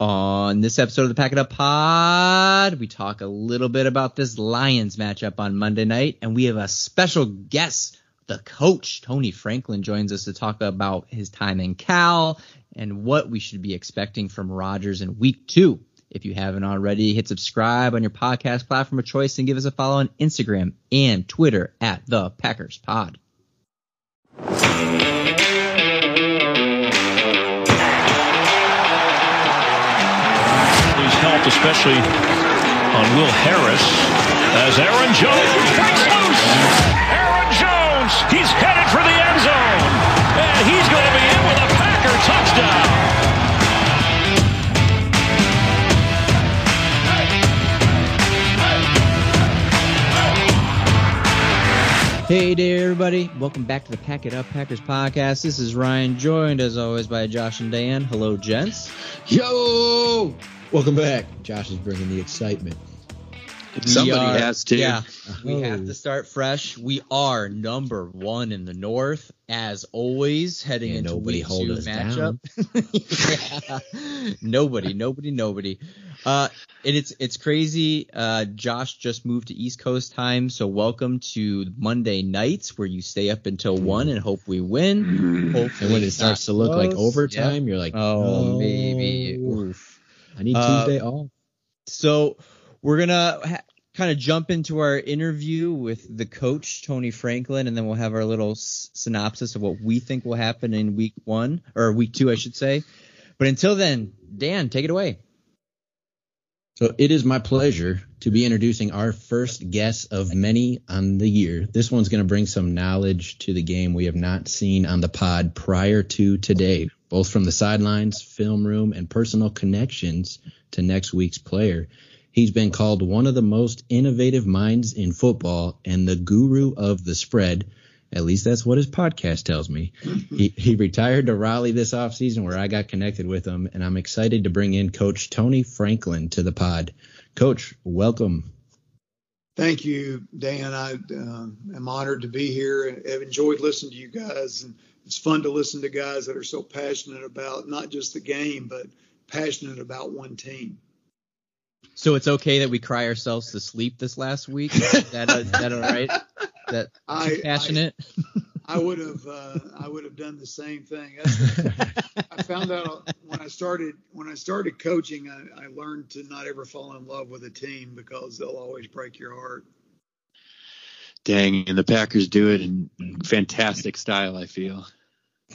On this episode of the Pack It Up Pod, we talk a little bit about this Lions matchup on Monday night, and we have a special guest. The coach, Tony Franklin, joins us to talk about his time in Cal and what we should be expecting from Rodgers in week two. If you haven't already, hit subscribe on your podcast platform of choice and give us a follow on Instagram and Twitter at the Packers Pod. He's especially on Will Harris, as Aaron Jones breaks loose. Aaron Jones, he's headed for the end zone, and he's going to be in with a Packer touchdown. Hey there, everybody. Welcome back to the Pack It Up Packers podcast. This is Ryan, joined as always by Josh and Dan. Hello, gents. Yo! Welcome back. Josh is bringing the excitement. Somebody are- has to. Yeah, we Oh. have to start fresh. We are number one in the North, as always, heading into nobody week hold two us matchup. Yeah. Nobody, nobody, nobody. Uh, and it's it's crazy. Uh, Josh just moved to East Coast time, so welcome to Monday nights where you stay up until one and hope we win. Hopefully And when it starts to look like close. overtime, you're like, Oh, oh, maybe. Oof. I need Uh, Tuesday off. So we're gonna ha- kind of jump into our interview with the coach Tony Franklin, and then we'll have our little s- synopsis of what we think will happen in week one or week two, I should say. But until then, Dan, take it away. So it is my pleasure to be introducing our first guest of many on the year. This one's going to bring some knowledge to the game we have not seen on the pod prior to today, both from the sidelines, film room, and personal connections to next week's player. He's been called one of the most innovative minds in football and the guru of the spread. At least that's what his podcast tells me. he, he retired to Raleigh this offseason where I got connected with him, and I'm excited to bring in Coach Tony Franklin to the pod. Coach, welcome. Thank you, Dan. I uh, am honored to be here. I've enjoyed listening to you guys, and it's fun to listen to guys that are so passionate about not just the game, but passionate about one team. So it's okay that we cry ourselves to sleep this last week. Is that, is that all right? That I- passionate? I would have uh, I would have done the same thing. That's, I found out when I started when I started coaching, I, I learned to not ever fall in love with a team because they'll always break your heart. Dang, and the Packers do it in fantastic style. I feel.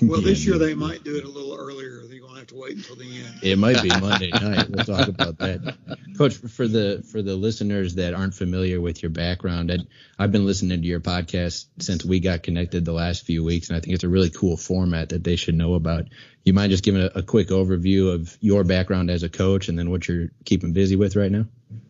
Well, this year they might do it a little earlier. They're going to have to wait until the end. It might be Monday night. We'll talk about that. Coach, for the for the listeners that aren't familiar with your background, I, I've been listening to your podcast since we got connected the last few weeks, and I think it's a really cool format that they should know about. You mind just giving a, a quick overview of your background as a coach and then what you're keeping busy with right now?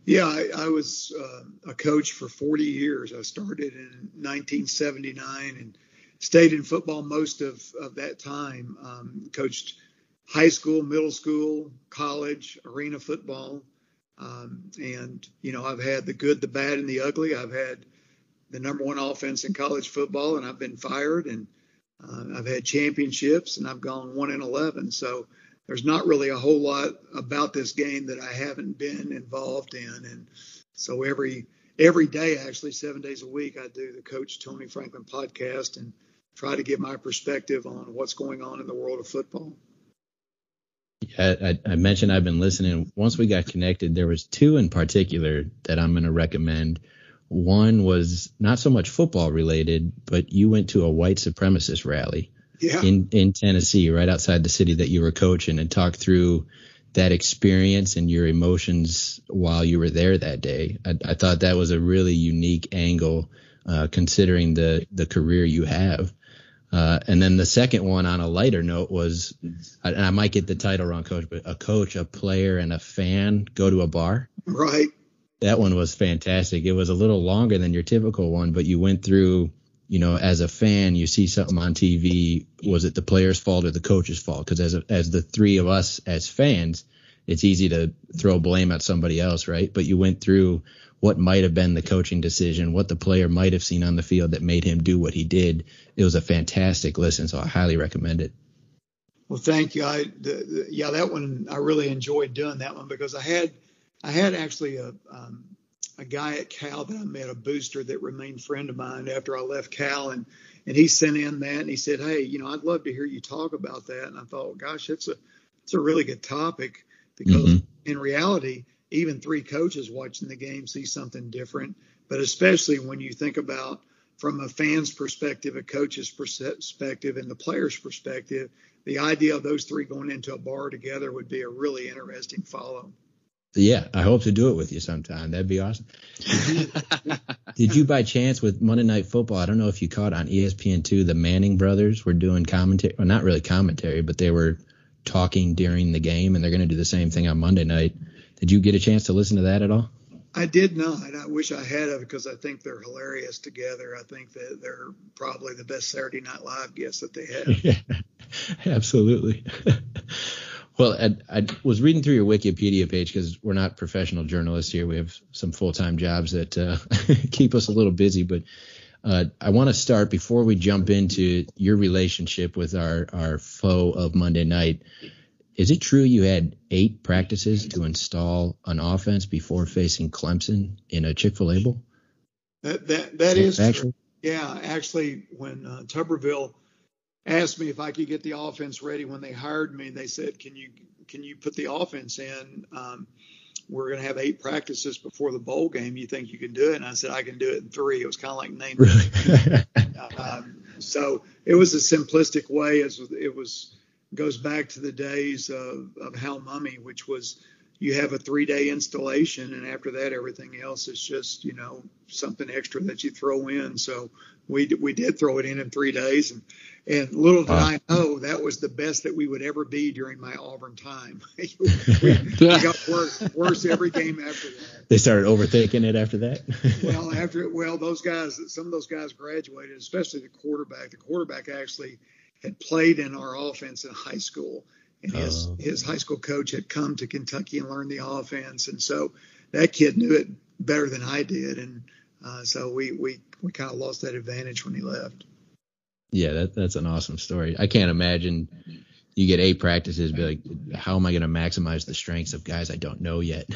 Yeah, I, I was uh, a coach for 40 years. I started in 1979 and stayed in football most of, of that time. Um, coached high school, middle school, college, arena football. Um, and, you know, I've had the good, the bad, and the ugly. I've had the number one offense in college football, and I've been fired. And uh, I've had championships, and I've gone 1 in 11. So, there's not really a whole lot about this game that I haven't been involved in. And so every every day, actually seven days a week, I do the Coach Tony Franklin podcast and try to get my perspective on what's going on in the world of football. Yeah, I, I mentioned I've been listening. Once we got connected, there was two in particular that I'm going to recommend. One was not so much football related, but you went to a white supremacist rally Yeah. in in Tennessee, right outside the city that you were coaching, and talked through that experience and your emotions while you were there that day. I, I thought that was a really unique angle, uh, considering the the career you have. Uh, and then the second one on a lighter note was, and I might get the title wrong, coach, but a coach, a player, and a fan go to a bar. right. That one was fantastic. It was a little longer than your typical one, but you went through, you know, as a fan, you see something on TV. Was it the player's fault or the coach's fault? Because as a, as the three of us as fans, it's easy to throw blame at somebody else, right? But you went through what might have been the coaching decision, what the player might have seen on the field that made him do what he did. It was a fantastic listen, so I highly recommend it. Well, thank you. I the, the, yeah, that one I really enjoyed doing that one because I had I had actually a um, a guy at Cal that I met, a booster that remained friend of mine after I left Cal, and and he sent in that and he said, hey, you know, I'd love to hear you talk about that. And I thought, gosh, it's a it's a really good topic because mm-hmm. in reality, even three coaches watching the game see something different. But especially when you think about from a fan's perspective, a coach's perspective, and the player's perspective, the idea of those three going into a bar together would be a really interesting follow. Yeah, I hope to do it with you sometime. That'd be awesome. Did you, did you, by chance with Monday Night Football? I don't know if you caught on ESPN two. The Manning brothers were doing commentary, well, not really commentary, but they were talking during the game, and they're going to do the same thing on Monday night. Did you get a chance to listen to that at all? I did not. I wish I had because I think they're hilarious together. I think that they're probably the best Saturday Night Live guests that they have. yeah, absolutely. Well, I, I, was reading through your Wikipedia page because we're not professional journalists here. We have some full time jobs that uh, keep us a little busy. But uh, I want to start before we jump into your relationship with our, our foe of Monday night. Is it true you had eight practices to install an offense before facing Clemson in a Chick fil A bowl? That, that, that is true. Yeah, actually, when uh, Tuberville asked me if I could get the offense ready when they hired me. They said, "Can you can you put the offense in? Um, we're going to have eight practices before the bowl game. You think you can do it?" And I said, "I can do it in three. It was kind of like naming. Really? um, so it was a simplistic way. As it was goes back to the days of, of Hal Mumme, which was you have a three day installation and after that everything else is just you know something extra that you throw in so we we did throw it in in three days and and little did wow. I know that was the best that we would ever be during my Auburn time. we, we got worse, worse every game after that. They started overthinking it after that. well, after it, well, those guys, some of those guys graduated, especially the quarterback. The quarterback actually had played in our offense in high school, and his uh, his high school coach had come to Kentucky and learned the offense, and so that kid knew it better than I did, and uh, so we we we kind of lost that advantage when he left. Yeah, that, that's an awesome story. I can't imagine you get eight practices, be like, how am I going to maximize the strengths of guys I don't know yet?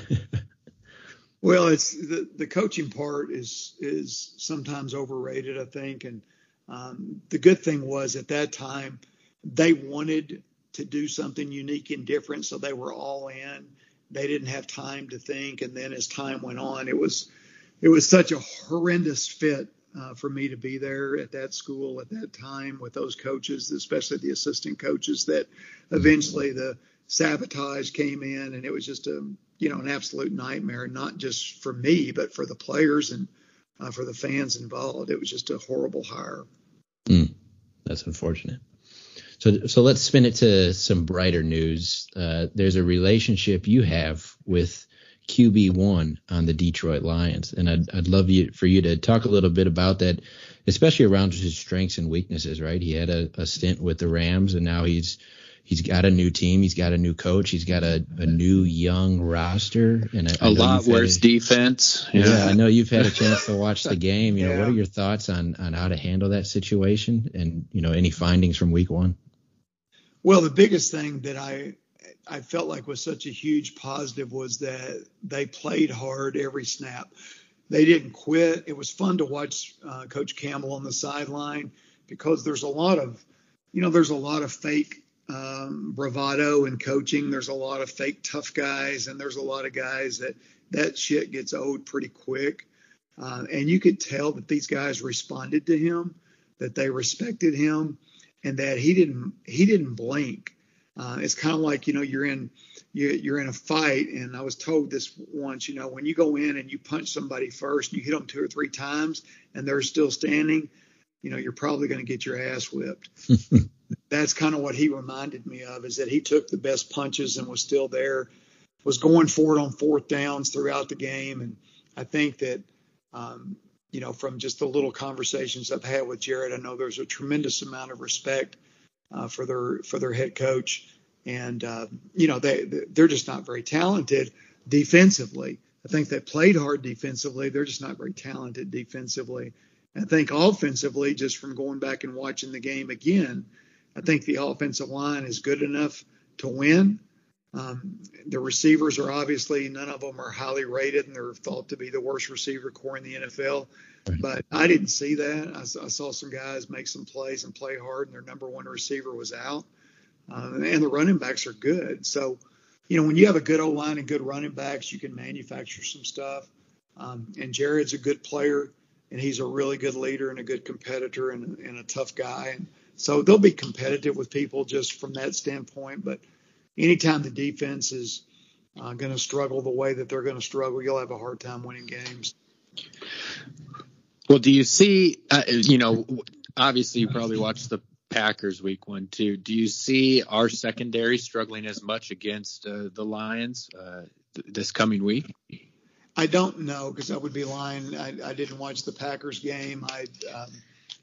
well, it's the, the coaching part is is sometimes overrated, I think. And um, the good thing was at that time they wanted to do something unique and different, so they were all in. They didn't have time to think, and then as time went on, it was it was such a horrendous fit uh, for me to be there at that school at that time with those coaches, especially the assistant coaches. That eventually the sabotage came in, and it was just a you know an absolute nightmare, not just for me but for the players and uh, for the fans involved. It was just a horrible hire. Mm, that's unfortunate. So, so let's spin it to some brighter news. Uh, there's a relationship you have with QB one on the Detroit Lions, and I'd I'd love you for you to talk a little bit about that, especially around his strengths and weaknesses. Right, he had a, a stint with the Rams, and now he's he's got a new team, he's got a new coach, he's got a, a new young roster, and a lot worse a, defense. Yeah. yeah. I know you've had a chance to watch the game. You know, yeah. what are your thoughts on on how to handle that situation, and you know, any findings from Week One? Well, the biggest thing that I I felt like was such a huge positive was that they played hard every snap. They didn't quit. It was fun to watch uh, Coach Campbell on the sideline because there's a lot of, you know, there's a lot of fake um, bravado in coaching. There's a lot of fake tough guys, and there's a lot of guys that that shit gets old pretty quick. Uh, and you could tell that these guys responded to him, that they respected him, and that he didn't he didn't blink. Uh, it's kind of like you know you're in you, you're in a fight, and I was told this once. You know, when you go in and you punch somebody first, and you hit them two or three times, and they're still standing, you know, you're probably going to get your ass whipped. That's kind of what he reminded me of, is that he took the best punches and was still there, was going for it on fourth downs throughout the game, and I think that. Um, you know, from just the little conversations I've had with Jared, I know there's a tremendous amount of respect uh, for their for their head coach, and uh, you know they they're just not very talented defensively. I think they played hard defensively. They're just not very talented defensively. I think offensively, just from going back and watching the game again, I think the offensive line is good enough to win. Um, the receivers are obviously none of them are highly rated, and they're thought to be the worst receiver corps in the NFL. But I didn't see that. I, I, saw some guys make some plays and play hard, and their number one receiver was out. Uh, and the running backs are good. So, you know, when you have a good O line and good running backs, you can manufacture some stuff. Um, and Jared's a good player, and he's a really good leader and a good competitor and, and a tough guy. And so they'll be competitive with people just from that standpoint. But anytime the defense is uh, going to struggle the way that they're going to struggle, you'll have a hard time winning games. Well, do you see, uh, you know, obviously you probably watched the Packers week one too. Do you see our secondary struggling as much against uh, the Lions uh, th- this coming week? I don't know because I would be lying. I, I, didn't watch the Packers game. I, um,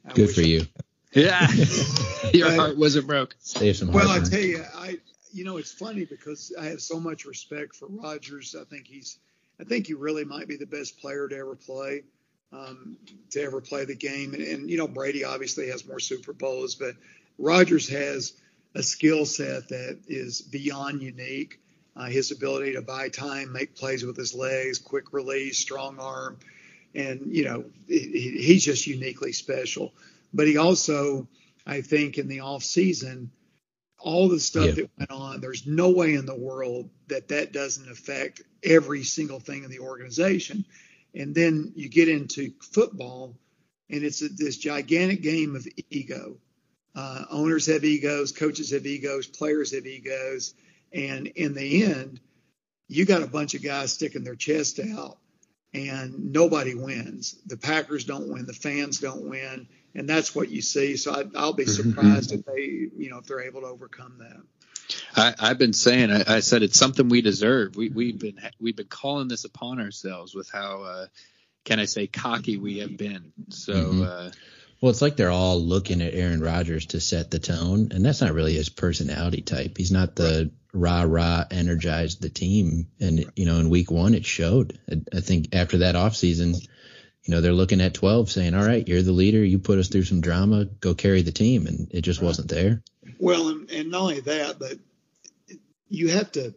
I good for you. Yeah, your but, heart wasn't broke. Save some. Well, I tell you, I you know it's funny because I have so much respect for Rodgers. I think he's, I think he really might be the best player to ever play um, to ever play the game. And, and, you know, Brady obviously has more Super Bowls, but Rodgers has a skill set that is beyond unique. Uh, his ability to buy time, make plays with his legs, quick release, strong arm, and you know he, he's just uniquely special. But he also, I think, in the off season, all the stuff yeah. that went on, there's no way in the world that that doesn't affect every single thing in the organization. And then you get into football, and it's a, this gigantic game of ego. Uh, owners have egos, coaches have egos, players have egos, and in the end, you got a bunch of guys sticking their chest out, and nobody wins. The Packers don't win, the fans don't win, and that's what you see. So I, will be mm-hmm. surprised if they, you know, if they're able to overcome that. I, have been saying, I, I, said it's something we deserve. We, we've been we've been calling this upon ourselves with how, uh, can I say, cocky we have been. So, mm-hmm. uh, well, it's like they're all looking at Aaron Rodgers to set the tone, and that's not really his personality type. He's not the rah rah energized the team, and you know, in week one it showed. I, I think after that offseason, you know, they're looking at 12 saying, all right, you're the leader. You put us through some drama. Go carry the team. And it just right. wasn't there. Well, and, and not only that, but you have to,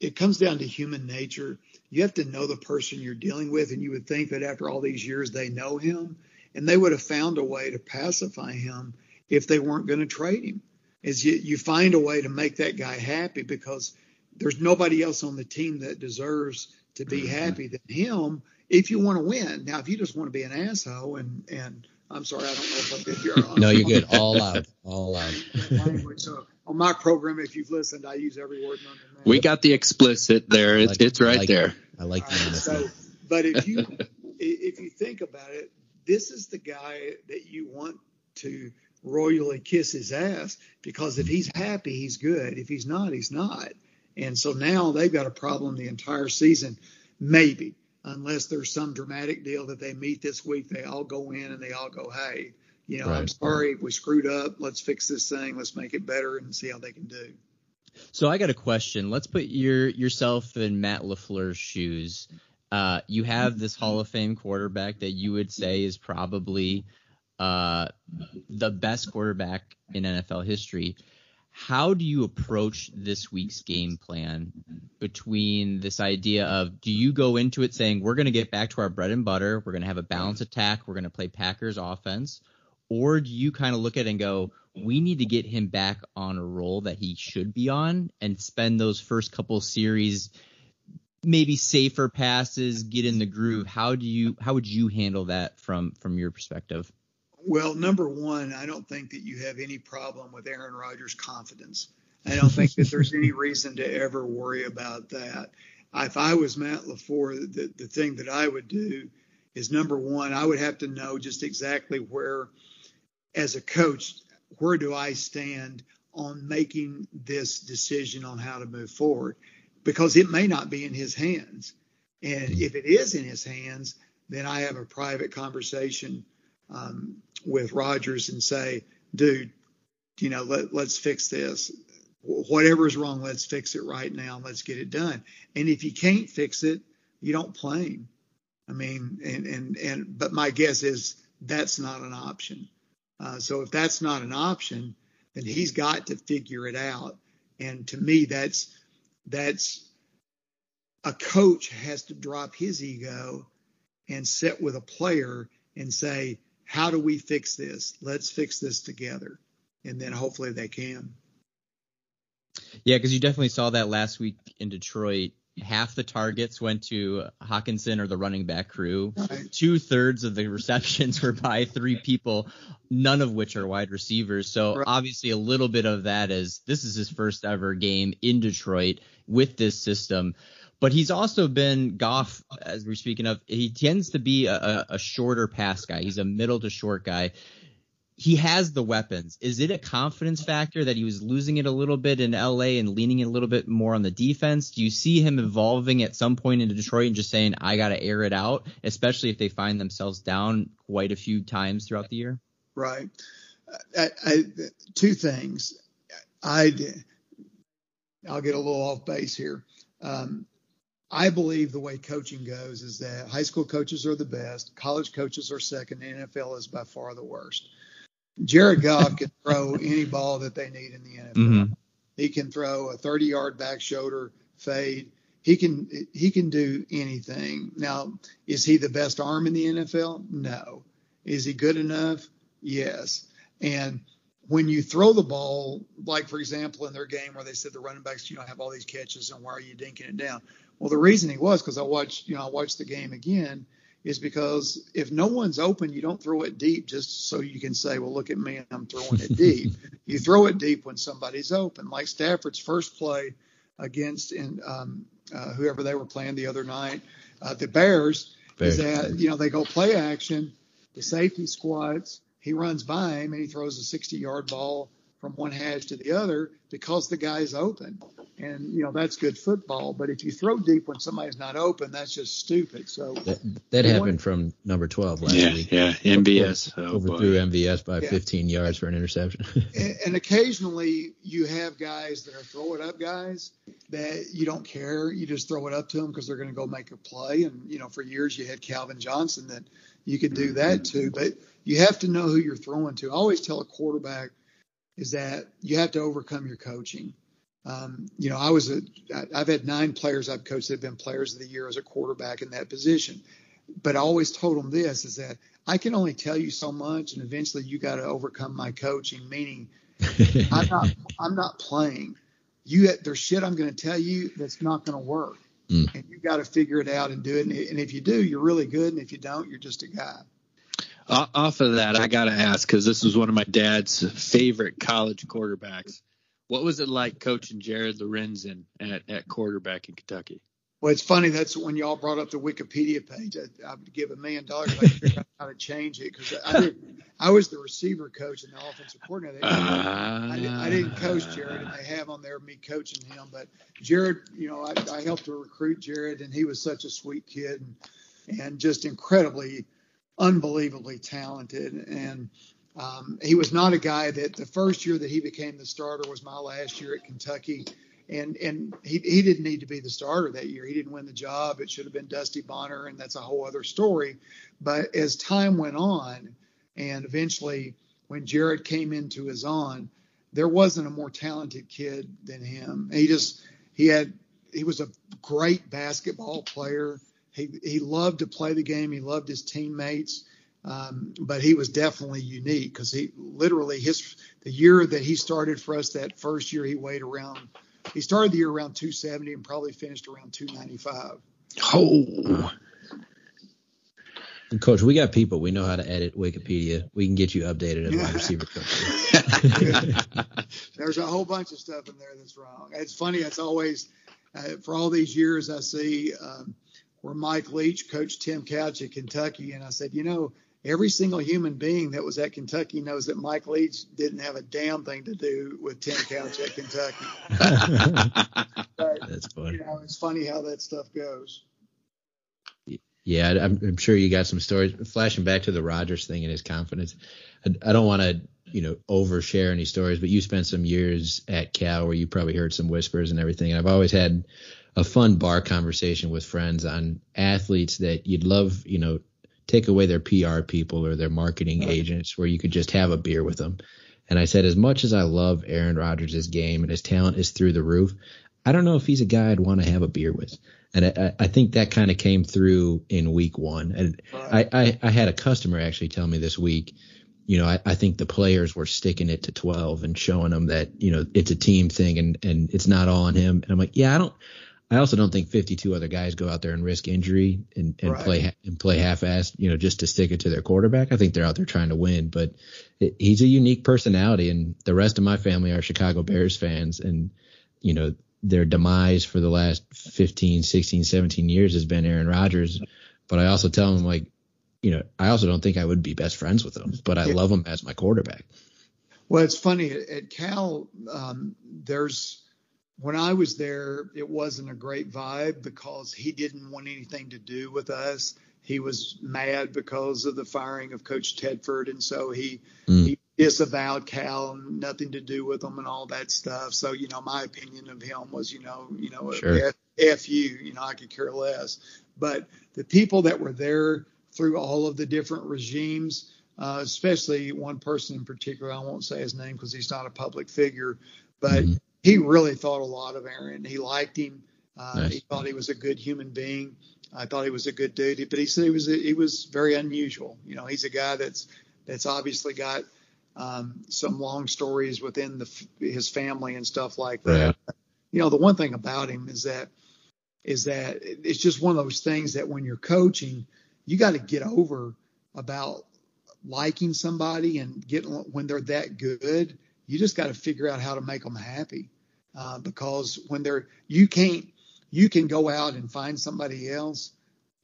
it comes down to human nature. You have to know the person you're dealing with. And you would think that after all these years, they know him and they would have found a way to pacify him if they weren't going to trade him. Is you, you find a way to make that guy happy because there's nobody else on the team that deserves to be mm-hmm. happy than him if you want to win. Now, if you just want to be an asshole and, and I'm sorry, I don't know if I did your. no, you're good. All out. All out. so on my program, if you've listened, I use every word known to man. We got the explicit there. It's, like, it's right like there. I like the right, so, but if you if you think about it, this is the guy that you want to royally kiss his ass because if he's happy, he's good. If he's not, he's not. And so now they've got a problem the entire season, maybe unless there's some dramatic deal that they meet this week. They all go in and they all go, hey, you know, right. I'm sorry, we screwed up. Let's fix this thing. Let's make it better and see how they can do. So I got a question. Let's put your yourself in Matt LaFleur's shoes. Uh, you have this Hall of Fame quarterback that you would say is probably uh, the best quarterback in NFL history how do you approach this week's game plan between this idea of do you go into it saying we're going to get back to our bread and butter we're going to have a balanced attack we're going to play packers offense or do you kind of look at it and go we need to get him back on a roll that he should be on and spend those first couple series maybe safer passes get in the groove? How do you how would you handle that from from your perspective well, number one, I don't think that you have any problem with Aaron Rodgers' confidence. I don't think that there's any reason to ever worry about that. If I was Matt LaFleur, the, the thing that I would do is number one, I would have to know just exactly where, as a coach, where do I stand on making this decision on how to move forward? Because it may not be in his hands. And if it is in his hands, then I have a private conversation um, with Rodgers and say, dude, you know, let, let's fix this. Whatever is wrong, let's fix it right now. Let's get it done. And if you can't fix it, you don't him. I mean, and and and but my guess is that's not an option. Uh, so if that's not an option, then he's got to figure it out. And to me, that's that's a coach has to drop his ego and sit with a player and say, how do we fix this? Let's fix this together. And then hopefully they can. Yeah, because you definitely saw that last week in Detroit. Half the targets went to Hockenson or the running back crew. Right. Two thirds of the receptions were by three people, none of which are wide receivers. So Right. obviously a little bit of that is this is his first ever game in Detroit with this system. But he's also been Goff, as we're speaking of. He tends to be a, a, shorter pass guy. He's a middle to short guy he has the weapons. Is it a confidence factor that he was losing it a little bit in LA and leaning a little bit more on the defense? Do you see him evolving at some point in Detroit and just saying, I got to air it out, especially if they find themselves down quite a few times throughout the year? Right. I, I, two things. I, I'll get a little off base here. Um, I believe the way coaching goes is that high school coaches are the best, college coaches are second, and NFL is by far the worst. Jared Goff can throw any ball that they need in the NFL. Mhm. He can throw a 30 yard back shoulder fade. He can he can do anything. Now, is he the best arm in the NFL? No. Is he good enough? Yes. And when you throw the ball, like for example in their game where they said the running backs, you know, have all these catches and why are you dinking it down? Well, the reason he was because I watched, you know, I watched the game again is because if no one's open, you don't throw it deep just so you can say, well, look at me, I'm throwing it deep. you throw it deep when somebody's open. Like Stafford's first play against in um, uh, whoever they were playing the other night, uh, the Bears, is that you know they go play action, the safety squats, he runs by him and he throws a 60 yard ball from one hash to the other because the guy's open. And you know that's good football, but if you throw deep when somebody's not open, that's just stupid. So That, that happened want- from number 12 last Yeah, week. yeah. MVS. Oh, Overthrew boy. MVS by Yeah. 15 yards for an interception. and, and occasionally you have guys that are throw it up guys that you don't care. You just throw it up to them because they're going to go make a play. And you know, for years you had Calvin Johnson that you could do that to, but you have to know who you're throwing to. I always tell a quarterback is that you have to overcome your coaching. Um, you know, I was a, I've had nine players I've coached that have been players of the year as a quarterback in that position. But I always told them this is that I can only tell you so much, and eventually you got to overcome my coaching. Meaning, I'm not, I'm not playing. You, there's shit I'm going to tell you that's not going to work, Mm. and you got to figure it out and do it. And, and if you do, you're really good, and if you don't, you're just a guy. O- Off of that, I got to ask because this was one of my dad's favorite college quarterbacks. What was it like coaching Jared Lorenzen at, at quarterback in Kentucky? Well, it's funny. That's when y'all brought up the Wikipedia page. I, I would give a million dollars if I figure out how to change it because I did. I was the receiver coach and the offensive coordinator. I, didn't, I didn't coach Jared, and they have on there me coaching him. But Jared, you know, I, I helped to recruit Jared, and he was such a sweet kid and, and just incredibly, unbelievably talented. And um, he was not a guy that the first year that he became the starter was my last year at Kentucky. And and he, he didn't need to be the starter that year. He didn't win the job. It should have been Dusty Bonner, and that's a whole other story. But as time went on, and eventually when Jared came into his own, there wasn't a more talented kid than him. He just he had he was a great basketball player. He he loved to play the game. He loved his teammates. Um, but he was definitely unique because he literally his the year that he started for us that first year he weighed around he started the year around 270 and probably finished around 295. Oh, Coach, we got people. We know how to edit Wikipedia. We can get you updated as wide receiver coach. There's a whole bunch of stuff in there that's wrong. It's funny. It's always uh, for all these years I see um, where Mike Leach coached Tim Couch at Kentucky, and I said, you know, every single human being that was at Kentucky knows that Mike Leach didn't have a damn thing to do with Tim Couch at Kentucky. But, That's funny. you know, it's funny how that stuff goes. Yeah, I'm, I'm sure you got some stories. Flashing back to the Rodgers thing and his confidence, I, I don't want to, you know, overshare any stories, but you spent some years at Cal where you probably heard some whispers and everything. And I've always had a fun bar conversation with friends on athletes that you'd love, you know, take away their PR people or their marketing agents where you could just have a beer with them. And I said, as much as I love Aaron Rodgers' game and his talent is through the roof, I don't know if he's a guy I'd want to have a beer with. And I, I think that kind of came through in week one. And I, I, I had a customer actually tell me this week, you know, I, I think the players were sticking it to 12 and showing them that, you know, it's a team thing and, and it's not all on him. And I'm like, yeah, I don't, I also don't think 52 other guys go out there and risk injury and, and right. play and play half-assed, you know, just to stick it to their quarterback. I think they're out there trying to win, but it, he's a unique personality, and the rest of my family are Chicago Bears fans, and you know their demise for the last 15, 16, 17 years has been Aaron Rodgers. But I also tell them like, you know, I also don't think I would be best friends with him, but I yeah. love him as my quarterback. Well, it's funny at Cal. Um, there's when I was there, it wasn't a great vibe because he didn't want anything to do with us. He was mad because of the firing of Coach Tedford, and so he mm. he disavowed Cal and nothing to do with him, and all that stuff. So you know, my opinion of him was, you know, you know, sure. F, F you, you know, I could care less. But the people that were there through all of the different regimes, uh, especially one person in particular, I won't say his name because he's not a public figure, but mm-hmm he really thought a lot of Aaron. He liked him. Uh, nice. He thought he was a good human being. I thought he was a good dude, but he said he was he was very unusual. You know, he's a guy that's that's obviously got um, some long stories within the, his family and stuff like that. Yeah. You know, the one thing about him is that is that it's just one of those things that when you're coaching, you got to get over about liking somebody and getting when they're that good you just got to figure out how to make them happy uh, because when they're you can't you can go out and find somebody else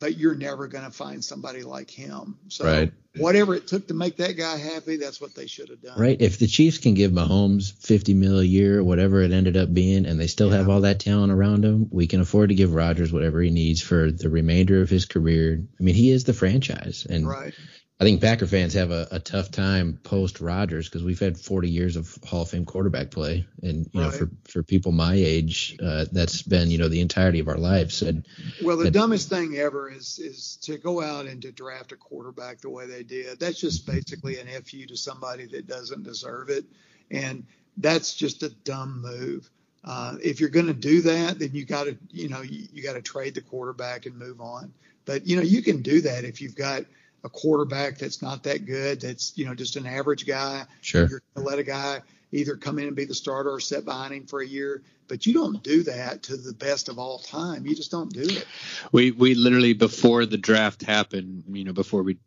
but you're never going to find somebody like him. So right. whatever it took to make that guy happy that's what they should have done. Right. If the chiefs can give mahomes 50 mil a year whatever it ended up being and they still yeah. have all that talent around him we can afford to give rodgers whatever he needs for the remainder of his career. I mean he is the franchise and right I think Packer fans have a, a tough time post Rodgers because we've had 40 years of Hall of Fame quarterback play, and you right. know, for for people my age, uh, that's been you know the entirety of our lives. And well, the dumbest thing ever is is to go out and to draft a quarterback the way they did. That's just basically an fu to somebody that doesn't deserve it, and that's just a dumb move. Uh, if you're going to do that, then you got to you know you, you got to trade the quarterback and move on. But you know you can do that if you've got a quarterback that's not that good, that's you know just an average guy. Sure. You're gonna let a guy either come in and be the starter or sit behind him for a year. But you don't do that to the best of all time. You just don't do it. We we literally before the draft happened, you know, before we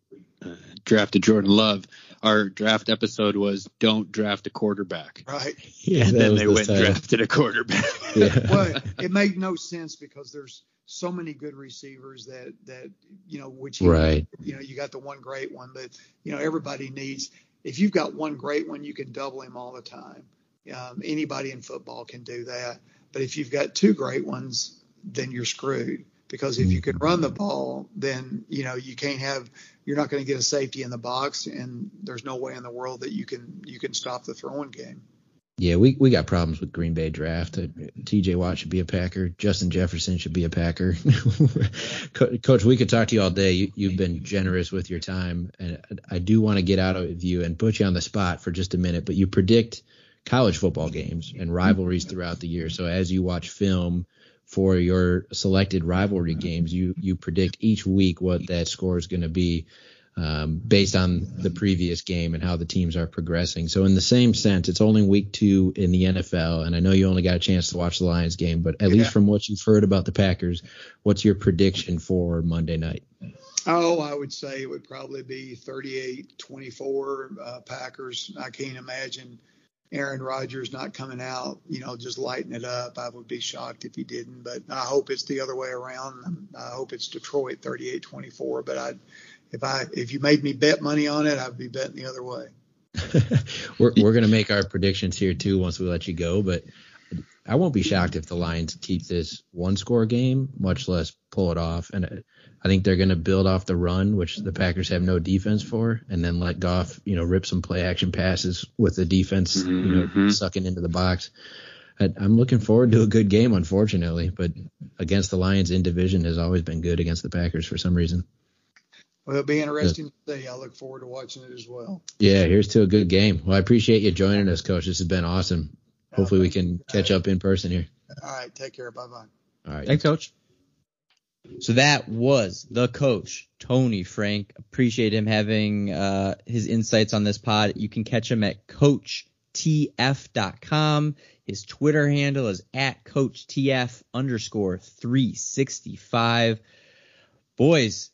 uh, drafted Jordan Love, our draft episode was "Don't draft a quarterback." Right. Yeah. And then they the went and drafted a quarterback. Yeah. well, it made no sense because there's so many good receivers that that you know which you, right you know you got the one great one but you know everybody needs if you've got one great one you can double him all the time um, anybody in football can do that but if you've got two great ones then you're screwed because if you can run the ball then you know you can't have you're not going to get a safety in the box and there's no way in the world that you can you can stop the throwing game yeah, we, we got problems with Green Bay draft. Uh, T.J. Watt should be a Packer. Justin Jefferson should be a Packer. Coach, we could talk to you all day. You, have been generous with your time, and I do want to get out of you and put you on the spot for just a minute. But you predict college football games and rivalries throughout the year. So as you watch film for your selected rivalry games, you you predict each week what that score is going to be um, based on the previous game and how the teams are progressing. So in the same sense, it's only week two in the NFL, and I know you only got a chance to watch the Lions game, but at yeah. least from what you've heard about the Packers, what's your prediction for Monday night? Oh, I would say it would probably be 38-24 uh, Packers. I can't imagine Aaron Rodgers not coming out, you know, just lighting it up. I would be shocked if he didn't, but I hope it's the other way around. I hope it's Detroit 38-24, but I if I if you made me bet money on it, I'd be betting the other way. we're we're gonna make our predictions here too once we let you go, but I won't be shocked if the Lions keep this one score game, much less pull it off. And I think they're going to build off the run, which the Packers have no defense for, and then let Goff, you know, rip some play action passes with the defense, mm-hmm. you know, mm-hmm. sucking into the box. I'm looking forward to a good game, unfortunately, but against the Lions in division has always been good against the Packers for some reason. Well, it'll be interesting to see. I look forward to watching it as well. Yeah, here's to a good game. Well, I appreciate you joining us, Coach. This has been awesome. Hopefully, we can catch up in person here. All right, take care. Bye bye. All right. Thanks, Coach. So that was the coach, Tony Frank. Appreciate him having uh, his insights on this pod. You can catch him at coachtf.com. His Twitter handle is at coachtf underscore 365. Boys,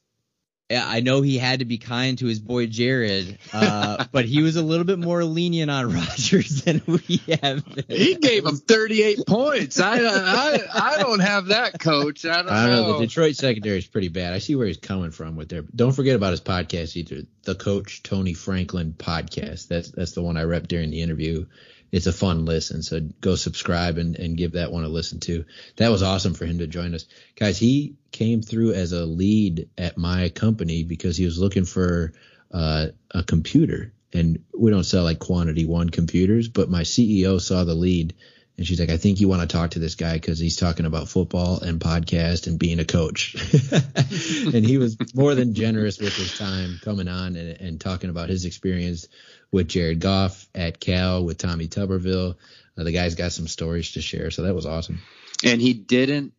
I know he had to be kind to his boy Jared, uh, but he was a little bit more lenient on Rodgers than we have. Been. He gave him 38 points. I, I I don't have that, coach. I don't, I don't know. know. The Detroit secondary is pretty bad. I see where he's coming from with their. Don't forget about his podcast either. The Coach Tony Franklin podcast. That's that's the one I rep during the interview. It's a fun listen, so go subscribe and, and give that one a listen to. That was awesome for him to join us, guys. He came through as a lead at my company because he was looking for uh, a computer, and we don't sell like quantity one computers, but my CEO saw the lead and she's like, I think you want to talk to this guy because he's talking about football and podcast and being a coach. and he was more than generous with his time coming on and, and, talking about his experience with Jared Goff at Cal, with Tommy Tuberville. Uh, the guy's got some stories to share. So that was awesome. And he didn't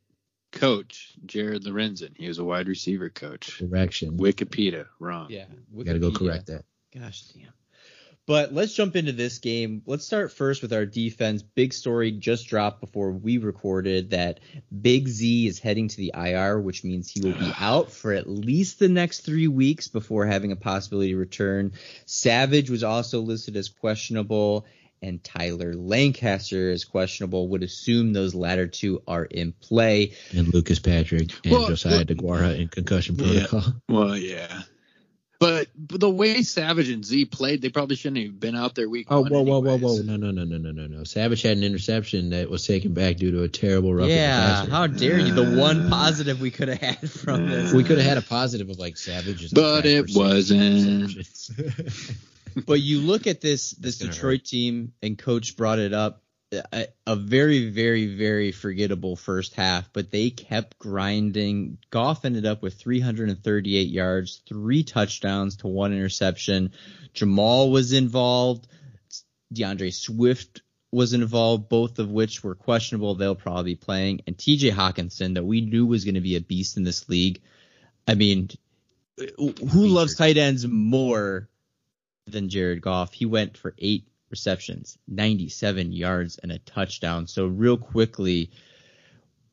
coach Jared Lorenzen. He was a wide receiver coach. Correction. Wikipedia, wrong. Yeah. Got to go correct that. Gosh damn. But let's jump into this game. Let's start first with our defense. Big story just dropped before we recorded that Big Z is heading to the IR, which means he will be out for at least the next three weeks before having a possibility to return. Savage was also listed as questionable, and Tyler Lancaster is questionable. Would assume those latter two are in play. And Lucas Patrick and Well, Josiah well- DeGuara in concussion Yeah. protocol. Well, yeah. But, but the way Savage and Z played, they probably shouldn't have been out there week Oh, one. whoa, whoa, whoa, whoa. anyways. No, no, no, no, no, no, no. Savage had an interception that was taken back due to a terrible roughing yeah, passer. how dare you? The uh, one positive we could have had from this. we could have had a positive of like Savage. But it wasn't. but you look at this this gonna Detroit team, and coach brought it up. A, a very, very, very forgettable first half, but they kept grinding. Goff ended up with 338 yards, three touchdowns to one interception. Jamaal was involved. DeAndre Swift was involved, both of which were questionable. They'll probably be playing. And TJ Hockenson, that we knew was going to be a beast in this league. I mean, who loves tight ends more than Jared Goff? He went for eight receptions, 97 yards, and a touchdown. So, real quickly,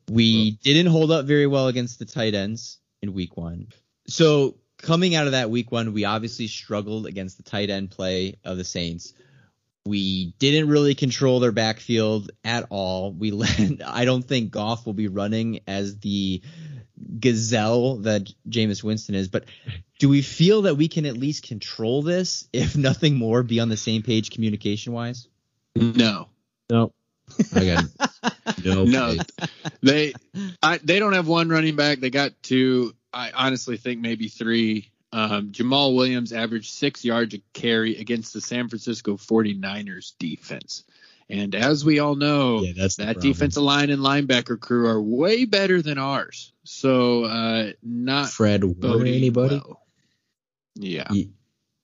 we didn't hold up very well against the tight ends in week one. So, coming out of that week one, we obviously struggled against the tight end play of the Saints. We didn't really control their backfield at all. We let, I don't think Goff will be running as the gazelle that Jameis Winston is, but do we feel that we can at least control this, if nothing more, be on the same page communication wise? No. no, I got no. No. They I, they don't have one running back. They got two. I honestly think maybe three. Um, Jamaal Williams averaged six yards a carry against the San Francisco 49ers defense. And as we all know, Yeah, that's that defensive line and linebacker crew are way better than ours. So uh, not Fred or anybody. well. Yeah. Ye-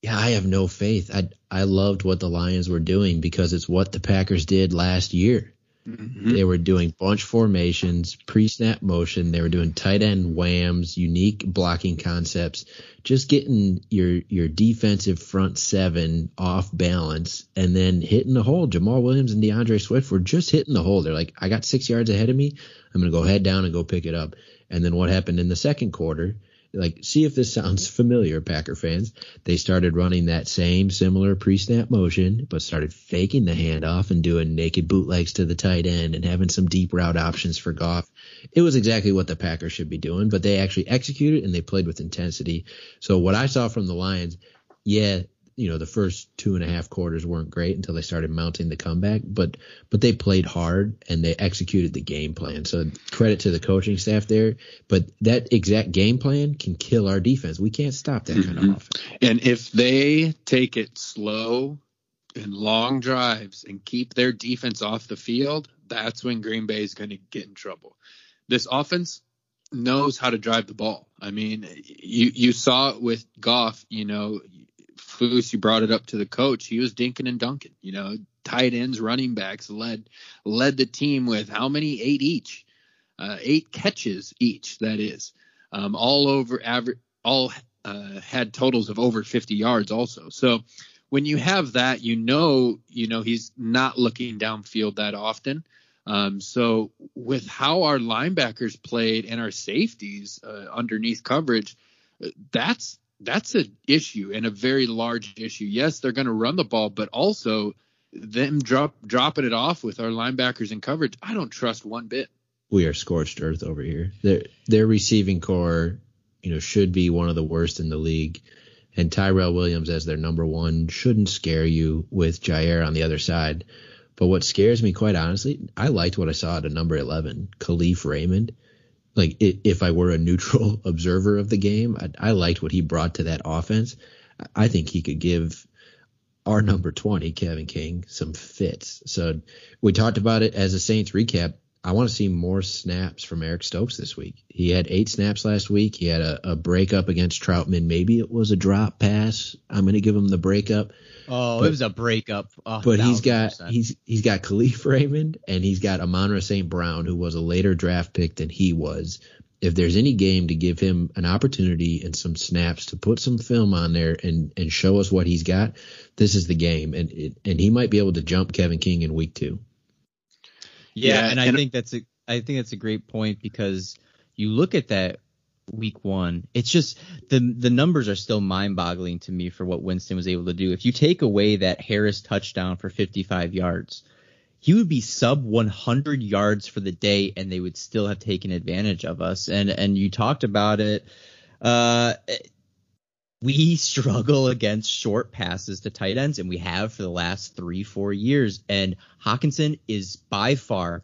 Yeah, I have no faith. I I loved what the Lions were doing because it's what the Packers did last year. Mhm. They were doing bunch formations, pre-snap motion. They were doing tight end whams, unique blocking concepts, just getting your your defensive front seven off balance and then hitting the hole. Jamaal Williams and DeAndre Swift were just hitting the hole. They're like, I got six yards ahead of me. I'm gonna go head down and go pick it up. And then what happened in the second quarter? Like, see if this sounds familiar, Packer fans. They started running that same similar pre-snap motion, but started faking the handoff and doing naked bootlegs to the tight end and having some deep route options for Goff. It was exactly what the Packers should be doing, but they actually executed and they played with intensity. So what I saw from the Lions, yeah, you know, the first two and a half quarters weren't great until they started mounting the comeback, but but they played hard and they executed the game plan. So credit to the coaching staff there. But that exact game plan can kill our defense. We can't stop that kind of Mhm. offense. And if they take it slow and long drives and keep their defense off the field, that's when Green Bay is going to get in trouble. This offense, knows how to drive the ball. I mean, you you saw it with Goff. You know, Foose, you brought it up to the coach. He was dinking and dunking. You know, tight ends, running backs led led the team with how many? Eight each, uh, eight catches each. That is, um, all over average. All uh, had totals of over 50 yards also. So when you have that, you know, you know he's not looking downfield that often. Um, so with how our linebackers played and our safeties uh, underneath coverage, that's that's an issue and a very large issue. Yes, they're going to run the ball, but also them drop dropping it off with our linebackers in coverage. I don't trust one bit. We are scorched earth over here. Their their receiving corps, you know, should be one of the worst in the league. And Tyrell Williams as their number one shouldn't scare you with Jaire on the other side. But what scares me, quite honestly, I liked what I saw at a number 11, Kalif Raymond. Like, if I were a neutral observer of the game, I, I liked what he brought to that offense. I think he could give our number 20, Kevin King, some fits. So we talked about it as a Saints recap. I want to see more snaps from Eric Stokes this week. He had eight snaps last week. He had a, a breakup against Trautman. Maybe it was a drop pass. I'm going to give him the breakup. Oh, but, it was a breakup. Oh, but he's got he's he's got Kalif Raymond and he's got Amon-Ra St. Brown, who was a later draft pick than he was. If there's any game to give him an opportunity and some snaps to put some film on there and and show us what he's got, this is the game. And it, and he might be able to jump Kevin King in week two. Yeah, yeah and, and I think that's a I think that's a great point because you look at that week one. It's just the the numbers are still mind boggling to me for what Winston was able to do. If you take away that Harris touchdown for 55 yards, he would be sub 100 yards for the day, and they would still have taken advantage of us. And and you talked about it. Uh, we struggle against short passes to tight ends, and we have for the last three, four years. And Hockenson is by far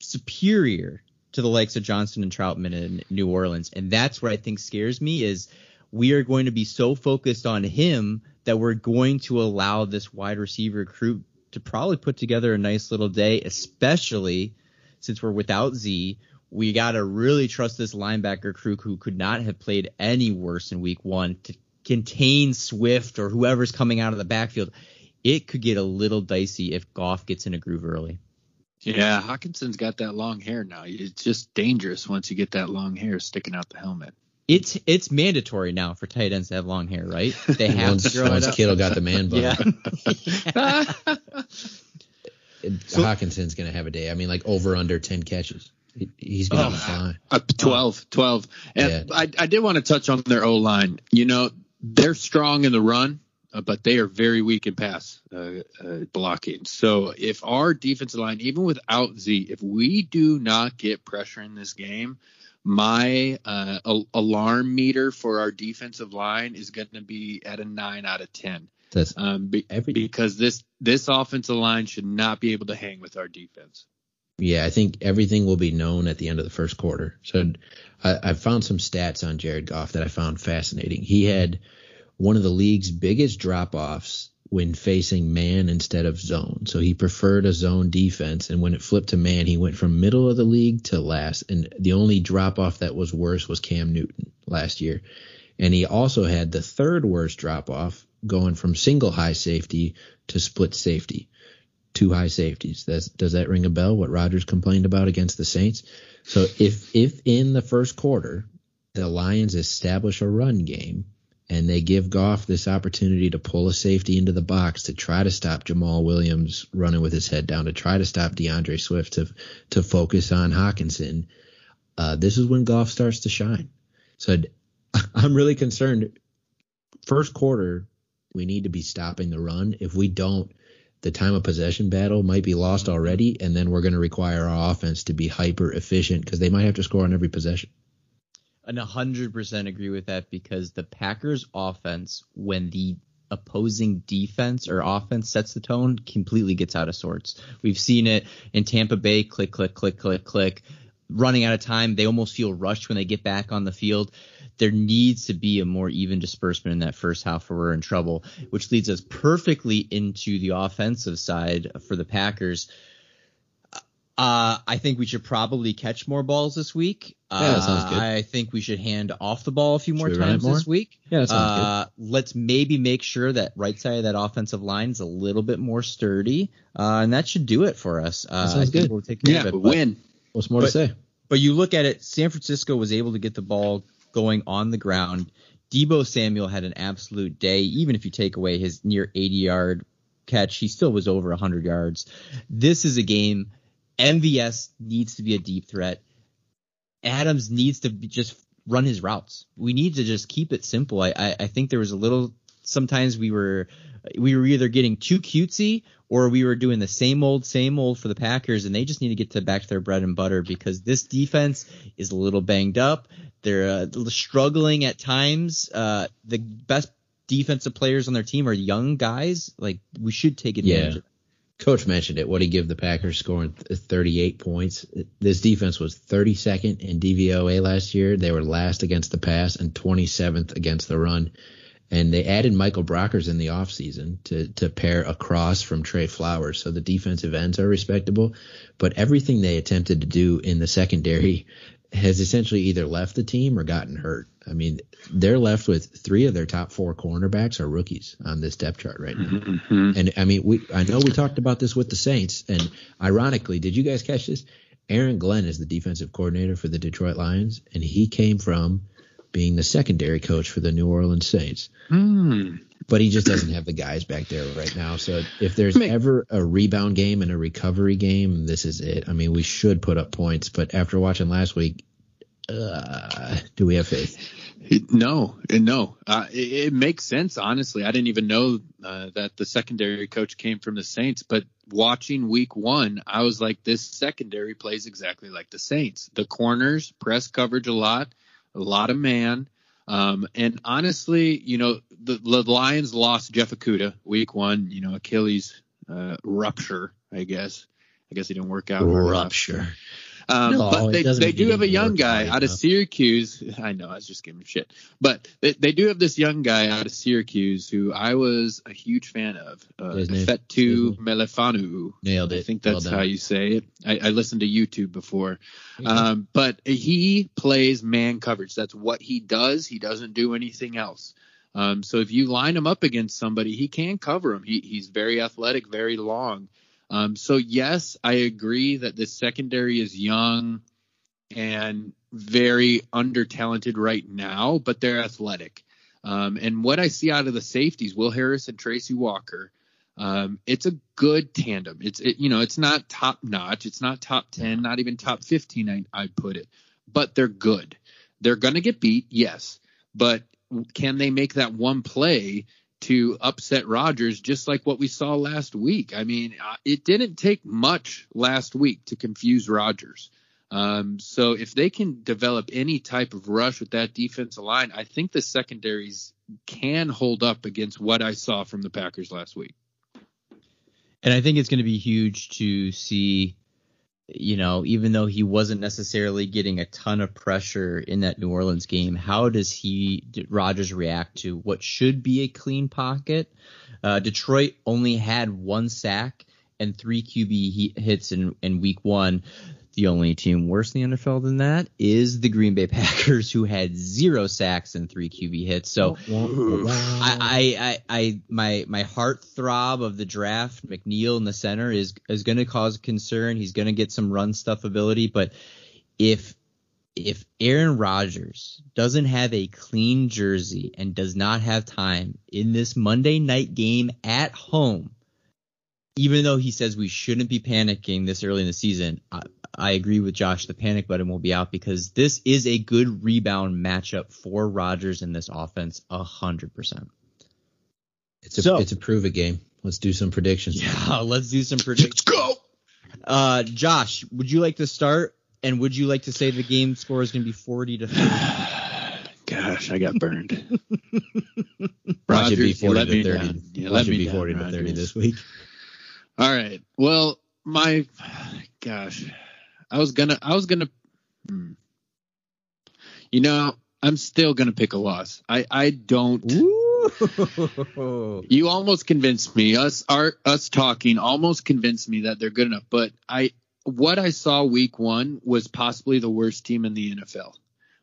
superior to the likes of Johnson and Trautman in New Orleans. And that's what I think scares me is we are going to be so focused on him that we're going to allow this wide receiver crew to probably put together a nice little day, especially since we're without Z. We got to really trust this linebacker crew who could not have played any worse in week one to contain Swift or whoever's coming out of the backfield. It could get a little dicey if Goff gets in a groove early. Yeah, Hockenson's got that long hair now. It's just dangerous once you get that long hair sticking out the helmet. It's it's mandatory now for tight ends to have long hair, right? They have once, to grow once it up. Kittle got the man bun. Yeah. so, Hockenson's gonna have a day. I mean, like over under ten catches. He's gonna oh, fly. Uh, 12, 12. And yeah. I, I did want to touch on their O line. You know, they're strong in the run uh, but they are very weak in pass uh, uh, blocking. So if our defensive line, even without Z, if we do not get pressure in this game, my uh, alarm meter for our defensive line is going to be at a nine out of ten. That's um, be, every, because this this offensive line should not be able to hang with our defense. Yeah, I think everything will be known at the end of the first quarter. So I, I found some stats on Jared Goff that I found fascinating. He had one of the league's biggest drop offs when facing man instead of zone. So he preferred a zone defense. And when it flipped to man, he went from middle of the league to last. And the only drop off that was worse was Cam Newton last year. And he also had the third worst drop off going from single high safety to split safety. Two high safeties. Does that ring a bell? What Rodgers complained about against the Saints? So if, if in the first quarter, the Lions establish a run game, and they give Goff this opportunity to pull a safety into the box to try to stop Jamaal Williams running with his head down, to try to stop D'Andre Swift, to to focus on Hockenson. Uh, this is when Goff starts to shine. So I'm really concerned. First quarter, we need to be stopping the run. If we don't, the time of possession battle might be lost already, and then we're going to require our offense to be hyper efficient because they might have to score on every possession and 100% agree with that because the Packers offense, when the opposing defense or offense sets the tone, completely gets out of sorts. We've seen it in Tampa Bay click, click, click, click, click. Running out of time, they almost feel rushed when they get back on the field. There needs to be a more even disbursement in that first half, or we're in trouble, which leads us perfectly into the offensive side for the Packers Uh, I think we should probably catch more balls this week. Yeah, that sounds Uh, good. I think we should hand off the ball a few more Should we times more? this week. Yeah, that sounds Uh, let's maybe make sure that right side of that offensive line is a little bit more sturdy, uh, and that should do it for us. Uh, sounds I think good. We'll take care Yeah, of it. but But- win. What's more but- to say? But you look at it, San Francisco was able to get the ball going on the ground. Deebo Samuel had an absolute day, even if you take away his near 80 yard catch, he still was over 100 yards. This is a game. MVS needs to be a deep threat. Adams needs to be just run his routes. We need to just keep it simple. I, I, I think there was a little. Sometimes we were we were either getting too cutesy or we were doing the same old same old for the Packers, and they just need to get to back to their bread and butter because this defense is a little banged up. They're uh, struggling at times. Uh, the best defensive players on their team are young guys. Like we should take advantage. Yeah. Coach mentioned it. What he give the Packers scoring 38 points. This defense was 32nd in DVOA last year. They were last against the pass and 27th against the run. And they added Michael Brockers in the offseason to to pair across from Trey Flowers. So the defensive ends are respectable, but everything they attempted to do in the secondary has essentially either left the team or gotten hurt. I mean, they're left with three of their top four cornerbacks are rookies on this depth chart right now. Mhm. And I mean, we I know we talked about this with the Saints, and ironically, did you guys catch this? Aaron Glenn is the defensive coordinator for the Detroit Lions, and he came from being the secondary coach for the New Orleans Saints. Hmm. But he just doesn't have the guys back there right now. So if there's Make- ever a rebound game and a recovery game, this is it. I mean, we should put up points, but after watching last week, uh, do we have faith? No, no. Uh, it, it makes sense, honestly. I didn't even know uh, that the secondary coach came from the Saints, but watching week one, I was like, this secondary plays exactly like the Saints. The corners press coverage a lot, a lot of man. Um, and honestly, you know, the, the Lions lost Jeff Okudah week one, you know, Achilles uh, rupture, I guess. I guess he didn't work out. Rupture. Um, No, but they, they do have a young guy out of. Syracuse. I know, I was just giving shit. But they, they do have this young guy out of Syracuse who I was a huge fan of. Uh? Fetu Melifonwu. Nailed it. I think that's done. how you say it. I, I listened to YouTube before. Mhm. Um, but he plays man coverage. That's what he does. He doesn't do anything else. Um, so if you line him up against somebody, he can cover him. He, he's very athletic, very long. Um, so yes, I agree that the secondary is young and very under talented right now, but they're athletic. Um, and what I see out of the safeties, Will Harris and Tracy Walker, um, it's a good tandem. It's it, you know it's not top notch. It's not top ten, not even top fifteen. I I'd put it, but they're good. They're gonna get beat, yes, but can they make that one play to upset Rodgers, just like what we saw last week? I mean, uh, it didn't take much last week to confuse Rodgers. Um, so if they can develop any type of rush with that defensive line, I think the secondaries can hold up against what I saw from the Packers last week. And I think it's going to be huge to see, you know, even though he wasn't necessarily getting a ton of pressure in that New Orleans game, how does he, did Rodgers react to what should be a clean pocket? Uh, Detroit only had one sack and three QB hits in, in week one. The only team worse in the NFL than that is the Green Bay Packers, who had zero sacks and three QB hits. So, I, I, I, my, my heart throb of the draft, McNeill in the center is is going to cause concern. He's going to get some run stuff ability, but if if Aaron Rodgers doesn't have a clean jersey and does not have time in this Monday night game at home, even though he says we shouldn't be panicking this early in the season, I, I agree with Josh. The panic button will be out because this is a good rebound matchup for Rodgers in this offense, a hundred percent. It's a So- it's a prove it game. Let's do some predictions. Yeah, let's do some predictions. go. Uh, Josh, would you like to start? And would you like to say the game score is going to be 40 to 30? Gosh, I got burned. Watch it be Rodgers, you 40 let to 30. down. You me be down, 40 to 30 this week. All right. Well, my gosh, I was gonna, I was gonna, hmm. you know, I'm still gonna pick a loss. I, I don't. Ooh. You almost convinced me. Us, our, us talking almost convinced me that they're good enough. But I, what I saw week one was possibly the worst team in the NFL.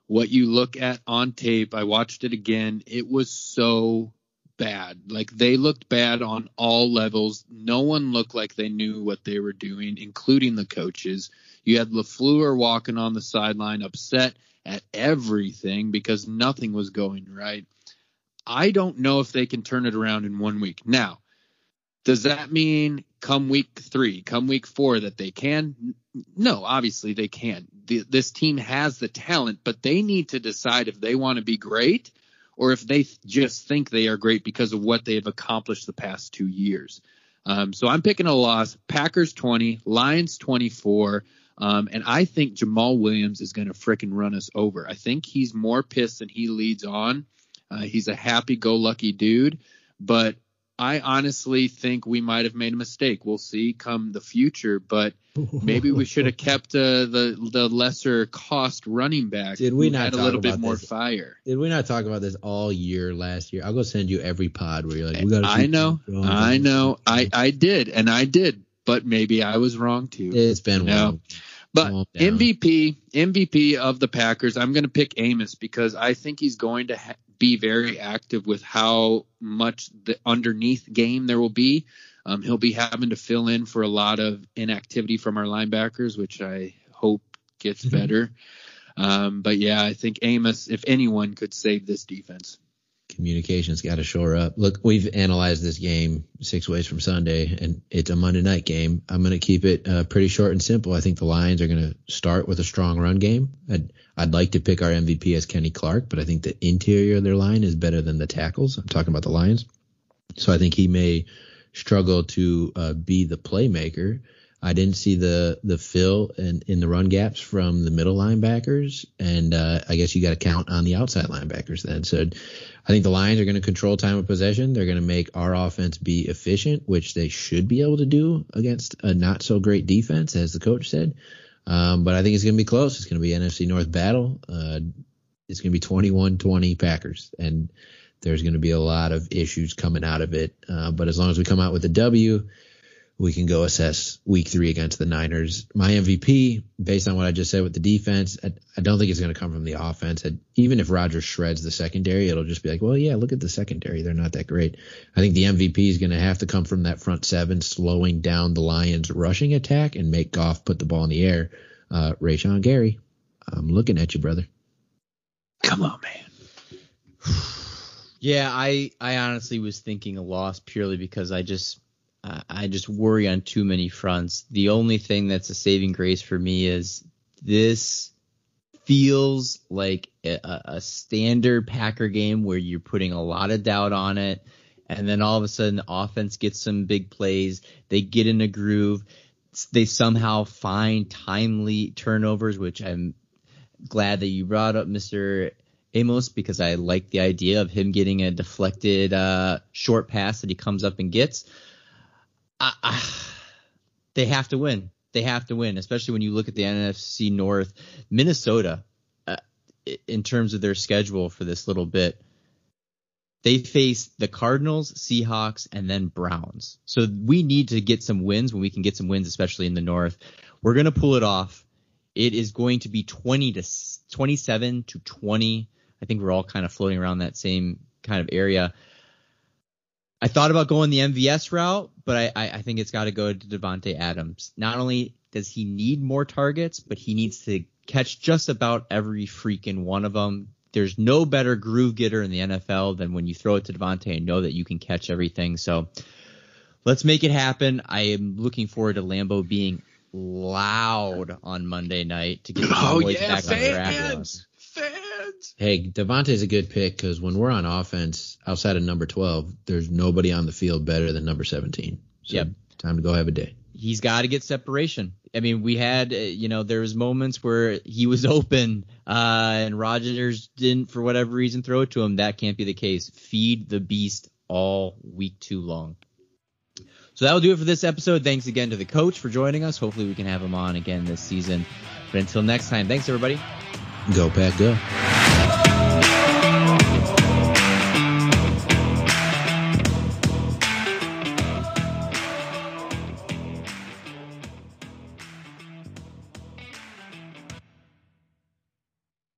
What you look at on tape, I watched it again. It was so bad. Like they looked bad on all levels. No one looked like they knew what they were doing, including the coaches. You had LaFleur walking on the sideline upset at everything because nothing was going right. I don't know if they can turn it around in one week. Now, does that mean come week three, come week four that they can? No, obviously they can. The, this team has the talent, but they need to decide if they want to be great or if they just think they are great because of what they have accomplished the past two years. Um, so I'm picking a loss. Packers 20, Lions 24. Um, and I think Jamaal Williams is going to fricking run us over. I think he's more pissed than he leads on. Uh, he's a happy go lucky dude, but I honestly think we might have made a mistake. We'll see come the future, but maybe we should have kept uh, the the lesser cost running back. Did we not had a talk little bit about more this? fire? Did we not talk about this all year last year? I'll go send you every pod where you're like, we got. I know, I know, I I did, and I did, but maybe I was wrong too. It's been No. one. But MVP, MVP of the Packers, I'm going to pick Amos because I think he's going to ha- be very active with how much the underneath game there will be. Um, he'll be having to fill in for a lot of inactivity from our linebackers, which I hope gets better. Um, but yeah, I think Amos, if anyone, could save this defense. Communications got to shore up. Look, we've analyzed this game six ways from Sunday, and it's a Monday night game. I'm going to keep it uh, pretty short and simple. I think the Lions are going to start with a strong run game. I'd, I'd like to pick our MVP as Kenny Clark, but I think the interior of their line is better than the tackles. I'm talking about the Lions. So I think he may struggle to uh, be the playmaker. I didn't see the the fill in, in the run gaps from the middle linebackers, and uh, I guess you got to count on the outside linebackers then. So I think the Lions are going to control time of possession. They're going to make our offense be efficient, which they should be able to do against a not so great defense, as the coach said. Um, but I think it's going to be close. It's going to be NFC North battle. Uh, it's going to be 21-20 Packers, and there's going to be a lot of issues coming out of it. Uh, but as long as we come out with a W, we can go assess week three against the Niners. My MVP, based on what I just said with the defense, I, I don't think it's going to come from the offense. And even if Rodgers shreds the secondary, it'll just be like, well, yeah, look at the secondary. They're not that great. I think the MVP is going to have to come from that front seven, slowing down the Lions' rushing attack and make Goff put the ball in the air. Uh, Rashan Gary, I'm looking at you, brother. Come on, man. Yeah, I I honestly was thinking a loss purely because I just uh, I just worry on too many fronts. The only thing that's a saving grace for me is this feels like a, a standard Packer game where you're putting a lot of doubt on it, and then all of a sudden the offense gets some big plays, they get in a groove, they somehow find timely turnovers, which I'm glad that you brought up, Mister Amos because I like the idea of him getting a deflected uh, short pass that he comes up and gets. I, they have to win. They have to win, especially when you look at the NFC North. Minnesota, uh, in terms of their schedule for this little bit, they face the Cardinals, Seahawks, and then Browns. So we need to get some wins when we can get some wins, especially in the North. We're gonna pull it off. It is going to be 20 to 27 to 20. I think we're all kind of floating around that same kind of area. I thought about going the MVS route, but I, I, I think it's got to go to Davante Adams. Not only does he need more targets, but he needs to catch just about every freaking one of them. There's no better groove getter in the NFL than when you throw it to Davante and know that you can catch everything. So let's make it happen. I am looking forward to Lambeau being loud on Monday night to get the Oh yeah, back on their fans. Hey, Davante's a good pick because when we're on offense outside of number 12, there's nobody on the field better than number 17. So Yep. time to go have a day. he's got to get separation. I mean, we had, uh, you know, there was moments where he was open, uh, and Rodgers didn't, for whatever reason, throw it to him. That can't be the case. Feed the beast all week too long. So that'll do it for this episode. Thanks again to the coach for joining us. Hopefully we can have him on again this season. But until next time, thanks everybody. Go, Pack, go.